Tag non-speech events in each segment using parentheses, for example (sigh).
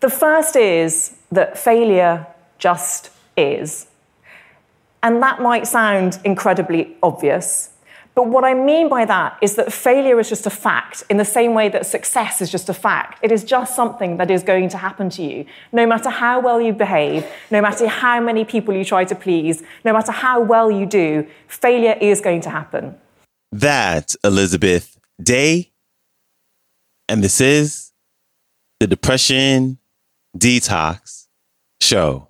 The first is that failure just is. And that might sound incredibly obvious, but what I mean by that is that failure is just a fact in the same way that success is just a fact. It is just something that is going to happen to you. No matter how well you behave, no matter how many people you try to please, no matter how well you do, failure is going to happen. That's Elizabeth Day. And this is the Depression Detox Show.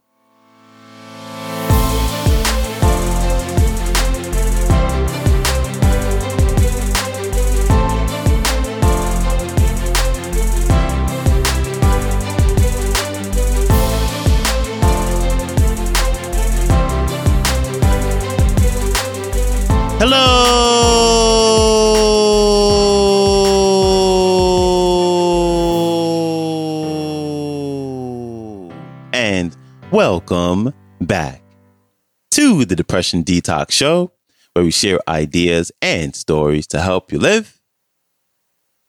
The Depression Detox Show, where we share ideas and stories to help you live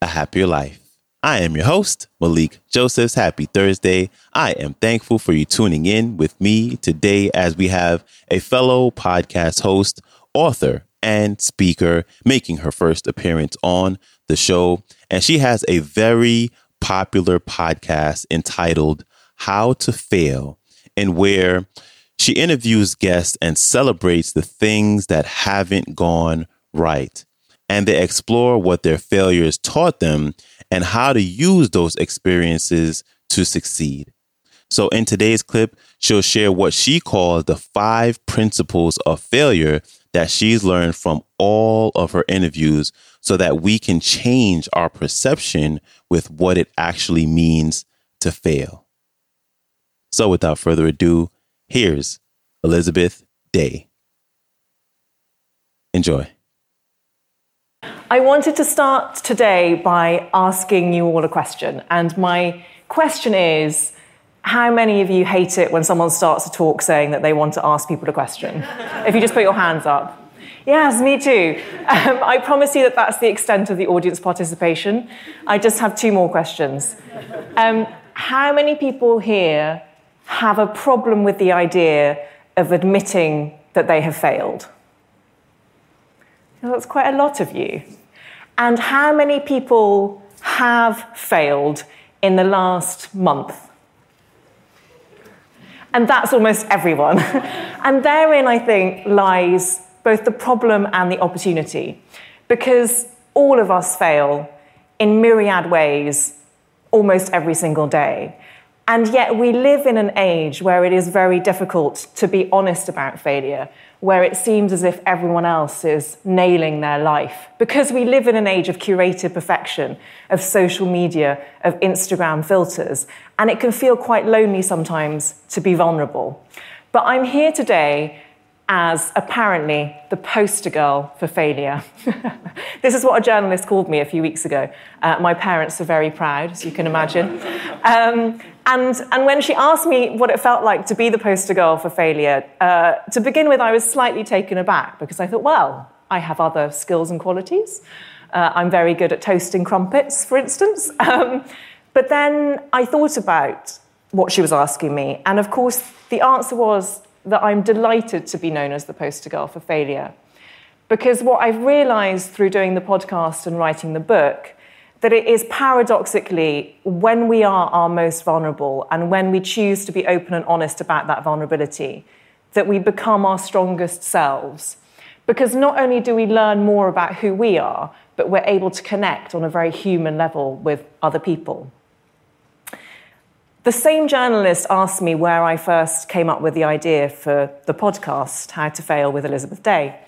a happier life. I am your host, Malikee Josephs. Happy Thursday. I am thankful for you tuning in with me today as we have a fellow podcast host, author, and speaker making her first appearance on the show. And she has a very popular podcast entitled How to Fail, and where she interviews guests and celebrates the things that haven't gone right. And they explore what their failures taught them and how to use those experiences to succeed. So, in today's clip, she'll share what she calls the five principles of failure that she's learned from all of her interviews so that we can change our perception with what it actually means to fail. So, without further ado, here's Elizabeth Day. Enjoy. I wanted to start today by asking you all a question. And my question is how many of you hate it when someone starts a talk saying that they want to ask people a question? if you just put your hands up. Yes, me too. Um, I promise you that that's the extent of the audience participation. I just have two more questions. Um, how many people here have a problem with the idea of admitting that they have failed? Well, that's quite a lot of you. And how many people have failed in the last month? And that's almost everyone. (laughs) and therein, I think, lies both the problem and the opportunity. Because all of us fail in myriad ways almost every single day. And yet, we live in an age where it is very difficult to be honest about failure, where it seems as if everyone else is nailing their life. Because we live in an age of curated perfection, of social media, of Instagram filters, and it can feel quite lonely sometimes to be vulnerable. But I'm here today as apparently the poster girl for failure. (laughs) this is what a journalist called me a few weeks ago. Uh, my parents are very proud, as you can imagine. (laughs) Um, and, and when she asked me what it felt like to be the poster girl for failure, uh, to begin with, I was slightly taken aback because I thought, well, I have other skills and qualities. Uh, I'm very good at toasting crumpets, for instance. (laughs) Um, but then I thought about what she was asking me. And of course, the answer was that I'm delighted to be known as the poster girl for failure. Because what I've realized through doing the podcast and writing the book, that it is paradoxically when we are our most vulnerable and when we choose to be open and honest about that vulnerability, that we become our strongest selves. Because not only do we learn more about who we are, but we're able to connect on a very human level with other people. The same journalist asked me where I first came up with the idea for the podcast, How to Fail with Elizabeth Day.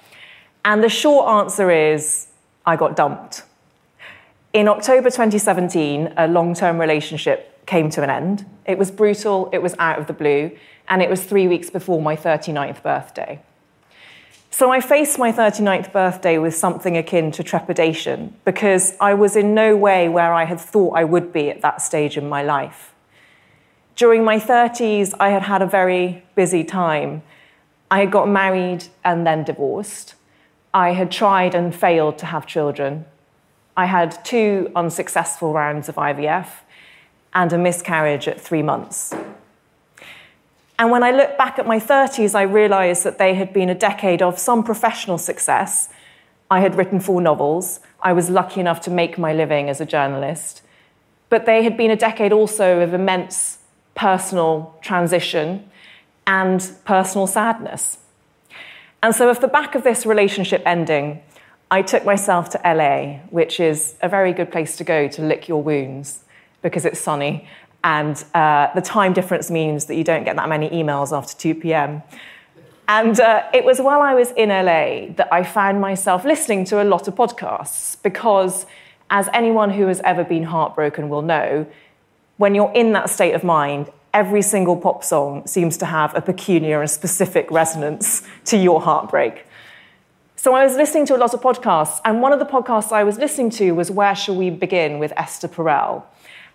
And the short answer is I got dumped. In October 2017, a long term relationship came to an end. It was brutal, it was out of the blue, and it was three weeks before my 39th birthday. So I faced my 39th birthday with something akin to trepidation because I was in no way where I had thought I would be at that stage in my life. During my 30s, I had had a very busy time. I had got married and then divorced. I had tried and failed to have children. I had two unsuccessful rounds of IVF. and a miscarriage at three months. And when I look back at my 30s, I realised that they had been a decade of some professional success. I had written four novels. I was lucky enough to make my living as a journalist. But they had been a decade also of immense personal transition and personal sadness. And so, off the back of this relationship ending, I took myself to LA, which is a very good place to go to lick your wounds because it's sunny and uh, the time difference means that you don't get that many emails after 2 p.m. And uh, it was while I was in LA that I found myself listening to a lot of podcasts because, as anyone who has ever been heartbroken will know, when you're in that state of mind, every single pop song seems to have a peculiar and specific resonance to your heartbreak. So I was listening to a lot of podcasts, and one of the podcasts I was listening to was Where Shall We Begin with Esther Perel.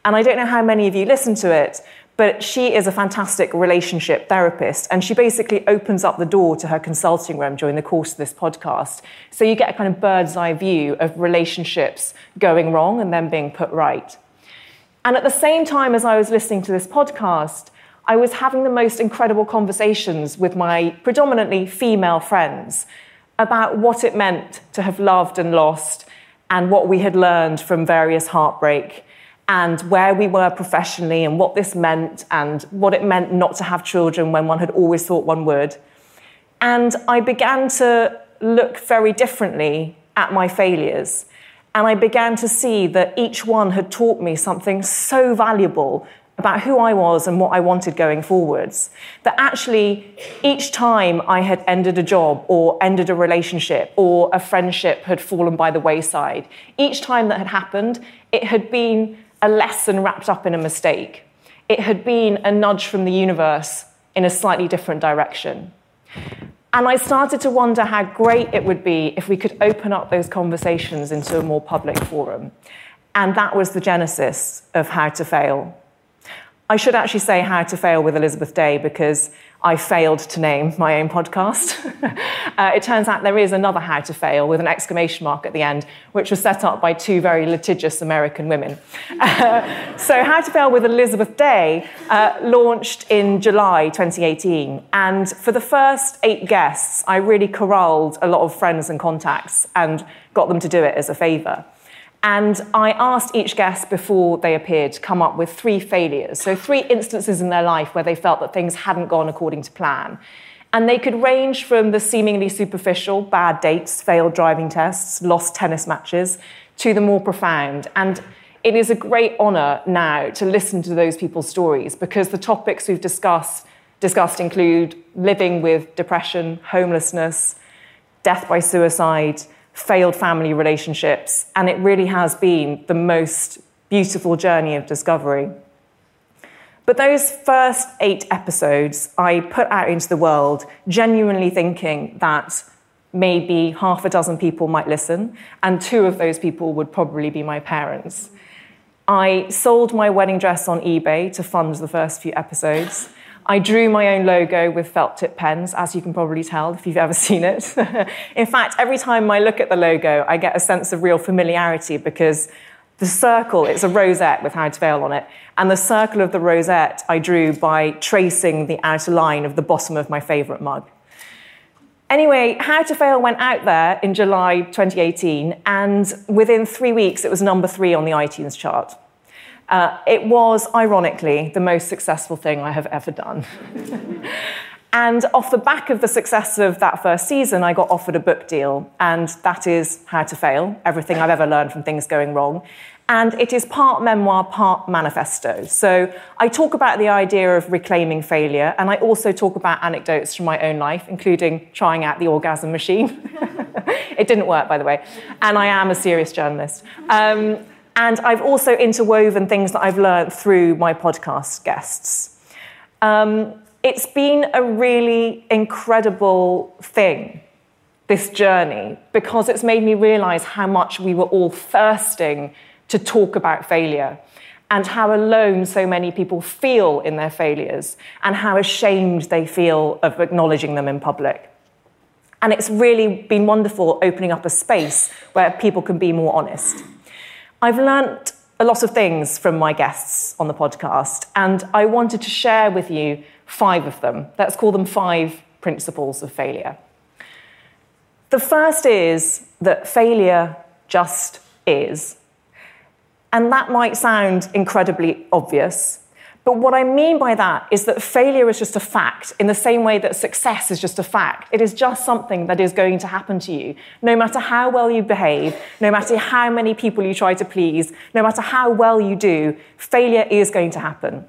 And I don't know how many of you listen to it, but she is a fantastic relationship therapist. And she basically opens up the door to her consulting room during the course of this podcast. So you get a kind of bird's eye view of relationships going wrong and then being put right. And at the same time as I was listening to this podcast, I was having the most incredible conversations with my predominantly female friends about what it meant to have loved and lost and what we had learned from various heartbreak and where we were professionally and what this meant and what it meant not to have children when one had always thought one would. And I began to look very differently at my failures. And I began to see that each one had taught me something so valuable about who I was and what I wanted going forwards. That actually, each time I had ended a job or ended a relationship or a friendship had fallen by the wayside, each time that had happened, it had been a lesson wrapped up in a mistake. It had been a nudge from the universe in a slightly different direction. And I started to wonder how great it would be if we could open up those conversations into a more public forum. And that was the genesis of How to Fail. I should actually say How to Fail with Elizabeth Day because I failed to name my own podcast. (laughs) uh, it turns out there is another How to Fail with an exclamation mark at the end, which was set up by two very litigious American women. Uh, so, How to Fail with Elizabeth Day uh, launched in July 2018. And for the first eight guests, I really corralled a lot of friends and contacts and got them to do it as a favour. And I asked each guest before they appeared to come up with three failures. So, three instances in their life where they felt that things hadn't gone according to plan. And they could range from the seemingly superficial, bad dates, failed driving tests, lost tennis matches, to the more profound. And it is a great honour now to listen to those people's stories because the topics we've discussed, discussed include living with depression, homelessness, death by suicide failed family relationships, and it really has been the most beautiful journey of discovery. But those first eight episodes I put out into the world, genuinely thinking that maybe half a dozen people might listen, and two of those people would probably be my parents. I sold my wedding dress on eBay to fund the first few episodes. I drew my own logo with felt tip pens, as you can probably tell if you've ever (laughs) seen it. In fact, every time I look at the logo, I get a sense of real familiarity because the circle, it's a rosette with How to Fail on it. And the circle of the rosette I drew by tracing the outer line of the bottom of my favourite mug. Anyway, How to Fail went out there in July 2018, and within three weeks, it was number three on the iTunes chart. Uh, it was, ironically, the most successful thing I have ever done. (laughs) and off the back of the success of that first season, I got offered a book deal, and that is How to Fail Everything I've Ever Learned from Things Going Wrong. And it is part memoir, part manifesto. So I talk about the idea of reclaiming failure, and I also talk about anecdotes from my own life, including trying out the orgasm machine. (laughs) it didn't work, by the way. And I am a serious journalist. Um, and I've also interwoven things that I've learned through my podcast guests. Um, it's been a really incredible thing, this journey, because it's made me realize how much we were all thirsting to talk about failure and how alone so many people feel in their failures and how ashamed they feel of acknowledging them in public. And it's really been wonderful opening up a space where people can be more honest. I've learnt a lot of things from my guests on the podcast, and I wanted to share with you five of them. Let's call them five principles of failure. The first is that failure just is. And that might sound incredibly obvious, but what I mean by that is that failure is just a fact in the same way that success is just a fact. It is just something that is going to happen to you. No matter how well you behave, no matter how many people you try to please, no matter how well you do, failure is going to happen.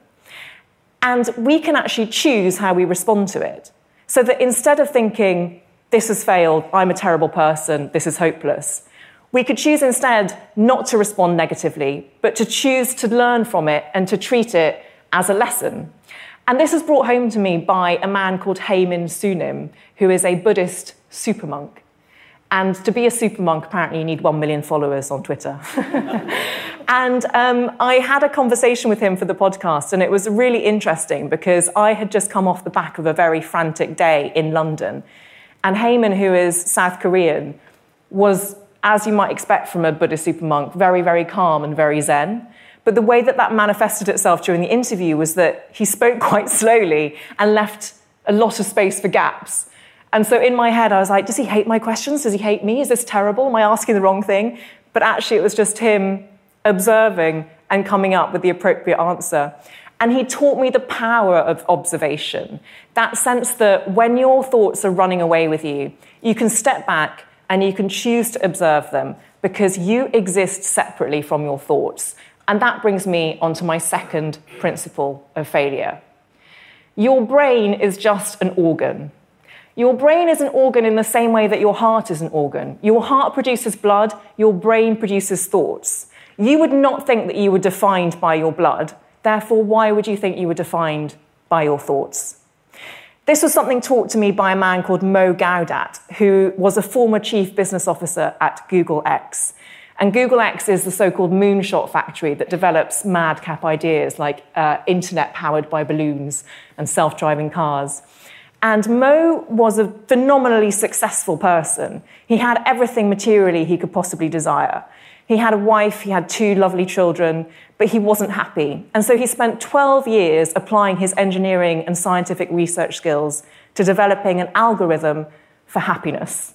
And we can actually choose how we respond to it. So that instead of thinking, this has failed, I'm a terrible person, this is hopeless, we could choose instead not to respond negatively, but to choose to learn from it and to treat it as a lesson. And this was brought home to me by a man called Haemin Sunim, who is a Buddhist super monk. And to be a super monk, apparently, you need one million followers on Twitter. (laughs) and um, I had a conversation with him for the podcast, and it was really interesting because I had just come off the back of a very frantic day in London. And Haemin, who is South Korean, was, as you might expect from a Buddhist super monk, very, very calm and very zen. But the way that that manifested itself during the interview was that he spoke quite slowly and left a lot of space for gaps. And so in my head, I was like, does he hate my questions? Does he hate me? Is this terrible? Am I asking the wrong thing? But actually, it was just him observing and coming up with the appropriate answer. And he taught me the power of observation that sense that when your thoughts are running away with you, you can step back and you can choose to observe them because you exist separately from your thoughts. And that brings me on to my second principle of failure. Your brain is just an organ. Your brain is an organ in the same way that your heart is an organ. Your heart produces blood, your brain produces thoughts. You would not think that you were defined by your blood. Therefore, why would you think you were defined by your thoughts? This was something taught to me by a man called Mo Gaudat, who was a former chief business officer at Google X. And Google X is the so called moonshot factory that develops madcap ideas like uh, internet powered by balloons and self driving cars. And Mo was a phenomenally successful person. He had everything materially he could possibly desire. He had a wife, he had two lovely children, but he wasn't happy. And so he spent 12 years applying his engineering and scientific research skills to developing an algorithm for happiness.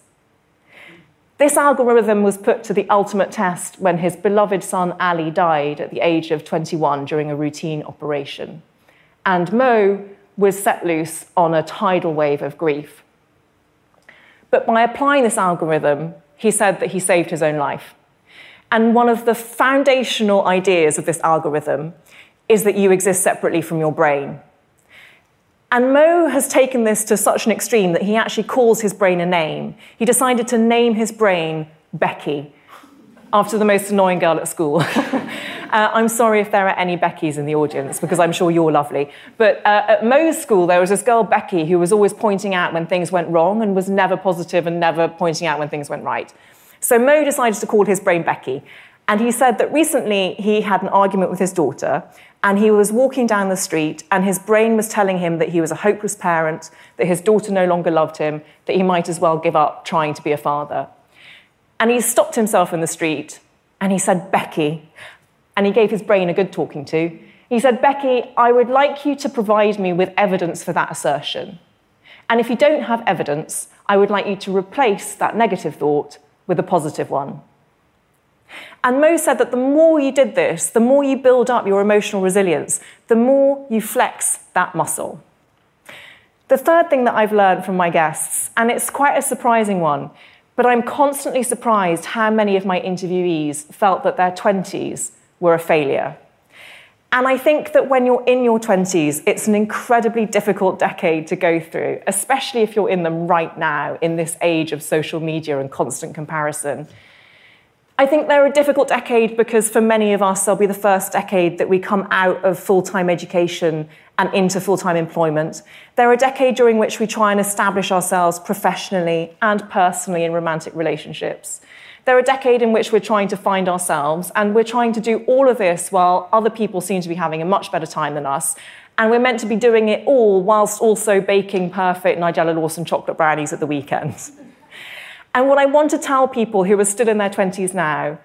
This algorithm was put to the ultimate test when his beloved son Ali died at the age of 21 during a routine operation. And Mo was set loose on a tidal wave of grief. But by applying this algorithm, he said that he saved his own life. And one of the foundational ideas of this algorithm is that you exist separately from your brain. And Mo has taken this to such an extreme that he actually calls his brain a name. He decided to name his brain Becky, after the most annoying girl at school. (laughs) uh, I'm sorry if there are any Beckys in the audience, because I'm sure you're lovely. But uh, at Mo's school, there was this girl, Becky, who was always pointing out when things went wrong and was never positive and never pointing out when things went right. So Mo decided to call his brain Becky. And he said that recently he had an argument with his daughter, and he was walking down the street, and his brain was telling him that he was a hopeless parent, that his daughter no longer loved him, that he might as well give up trying to be a father. And he stopped himself in the street and he said, Becky. And he gave his brain a good talking to. He said, Becky, I would like you to provide me with evidence for that assertion. And if you don't have evidence, I would like you to replace that negative thought with a positive one. And Mo said that the more you did this, the more you build up your emotional resilience, the more you flex that muscle. The third thing that I've learned from my guests, and it's quite a surprising one, but I'm constantly surprised how many of my interviewees felt that their 20s were a failure. And I think that when you're in your 20s, it's an incredibly difficult decade to go through, especially if you're in them right now in this age of social media and constant comparison. I think they're a difficult decade because for many of us, they'll be the first decade that we come out of full time education and into full time employment. They're a decade during which we try and establish ourselves professionally and personally in romantic relationships. They're a decade in which we're trying to find ourselves, and we're trying to do all of this while other people seem to be having a much better time than us. And we're meant to be doing it all whilst also baking perfect Nigella Lawson chocolate brownies at the weekend. (laughs) And what I want to tell people who are still in their 20s now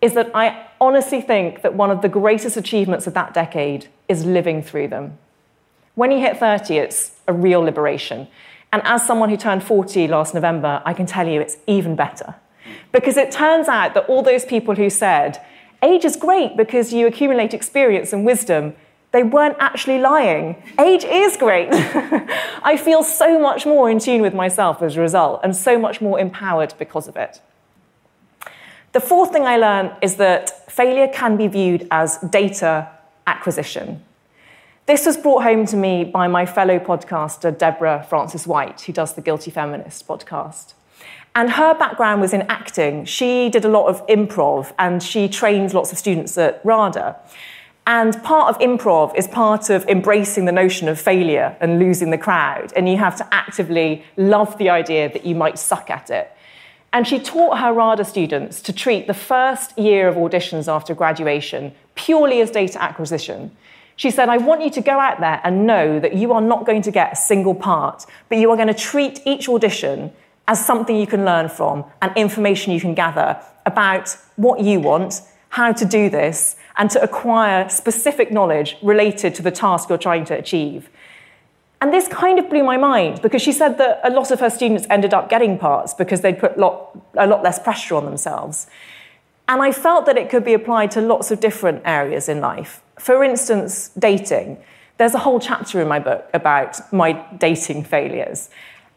is that I honestly think that one of the greatest achievements of that decade is living through them. When you hit 30, it's a real liberation. And as someone who turned 40 last November, I can tell you it's even better. Because it turns out that all those people who said, age is great because you accumulate experience and wisdom, they weren't actually lying. Age is great. (laughs) I feel so much more in tune with myself as a result and so much more empowered because of it. The fourth thing I learned is that failure can be viewed as data acquisition. This was brought home to me by my fellow podcaster, Deborah Frances-White, who does the Guilty Feminist podcast. And her background was in acting. She did a lot of improv and she trained lots of students at RADA. And part of improv is part of embracing the notion of failure and losing the crowd. And you have to actively love the idea that you might suck at it. And she taught her RADA students to treat the first year of auditions after graduation purely as data acquisition. She said, I want you to go out there and know that you are not going to get a single part, but you are going to treat each audition as something you can learn from and information you can gather about what you want, how to do this, and to acquire specific knowledge related to the task you're trying to achieve. And this kind of blew my mind because she said that a lot of her students ended up getting parts because they'd put lot, a lot less pressure on themselves. And I felt that it could be applied to lots of different areas in life. For instance, dating. There's a whole chapter in my book about my dating failures.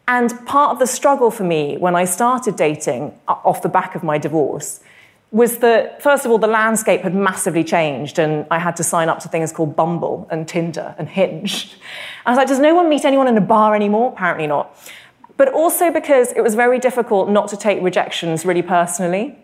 And part of the struggle for me when I started dating uh, off the back of my divorce was that, first of all, the landscape had massively changed, and I had to sign up to things called Bumble and Tinder and Hinge. I was like, does no one meet anyone in a bar anymore? Apparently not. But also because it was very difficult not to take rejections really personally.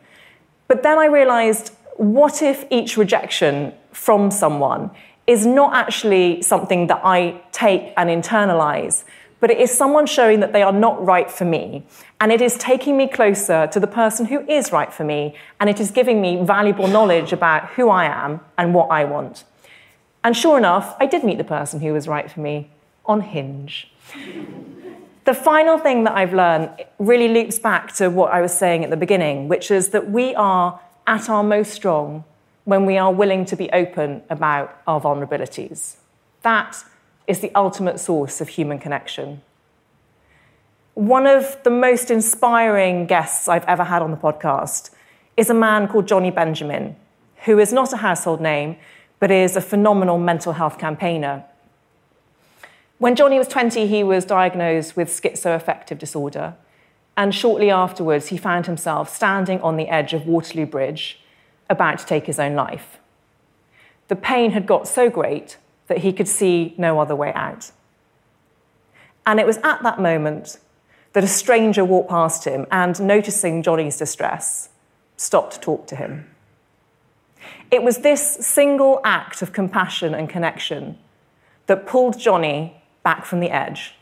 But then I realized what if each rejection from someone is not actually something that I take and internalize, but it is someone showing that they are not right for me. And it is taking me closer to the person who is right for me, and it is giving me valuable knowledge about who I am and what I want. And sure enough, I did meet the person who was right for me on Hinge. the final thing that I've learned really loops back to what I was saying at the beginning, which is that we are at our most strong when we are willing to be open about our vulnerabilities. That is the ultimate source of human connection. One of the most inspiring guests I've ever had on the podcast is a man called Johnny Benjamin, who is not a household name, but is a phenomenal mental health campaigner. When Johnny was 20, he was diagnosed with schizoaffective disorder, and shortly afterwards, he found himself standing on the edge of Waterloo Bridge, about to take his own life. The pain had got so great that he could see no other way out. And it was at that moment that a stranger walked past him and, noticing Johnny's distress, stopped to talk to him. It was this single act of compassion and connection that pulled Johnny back from the edge.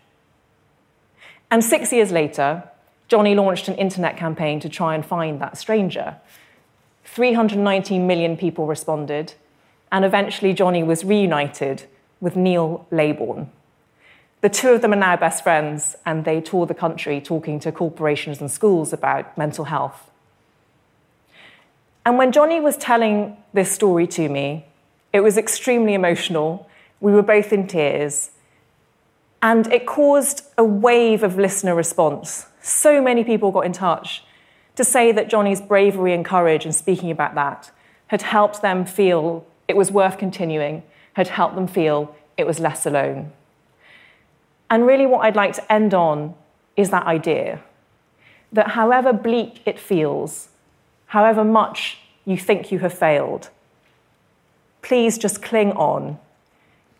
And six years later, Johnny launched an internet campaign to try and find that stranger. 319 million people responded, and eventually Johnny was reunited with Neil Laybourn. The two of them are now best friends, and they tour the country talking to corporations and schools about mental health. And when Johnny was telling this story to me, it was extremely emotional. We were both in tears. And it caused a wave of listener response. So many people got in touch to say that Johnny's bravery and courage in speaking about that had helped them feel it was worth continuing, had helped them feel it was less alone. And really, what I'd like to end on is that idea that however bleak it feels, however much you think you have failed, please just cling on.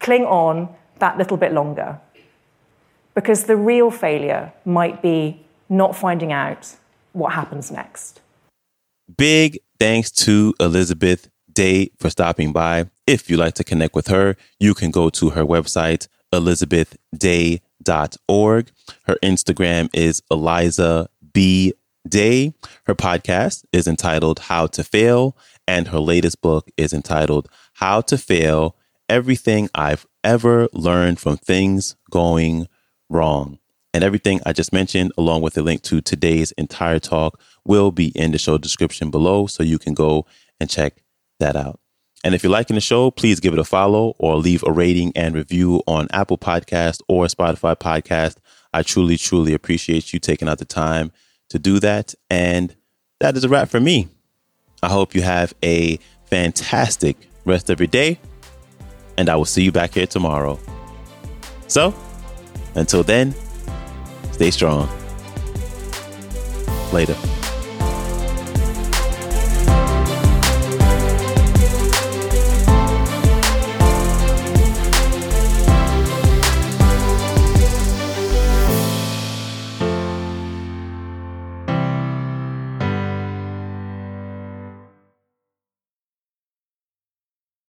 Cling on that little bit longer. Because the real failure might be not finding out what happens next. Big thanks to Elizabeth Day for stopping by. If you'd like to connect with her, you can go to her website, elizabethday.org. Her Instagram is Eliza B. Day. Her podcast is entitled How to Fail, and her latest book is entitled How to Fail Everything I've Ever Learned from Things Going Wrong. And everything I just mentioned, along with a link to today's entire talk, will be in the show description below. So you can go and check that out. And if you're liking the show, please give it a follow or leave a rating and review on Apple Podcast or Spotify Podcast. I truly, truly appreciate you taking out the time to do that. And that is a wrap for me. I hope you have a fantastic rest of your day, and I will see you back here tomorrow. So, until then, stay strong. Later.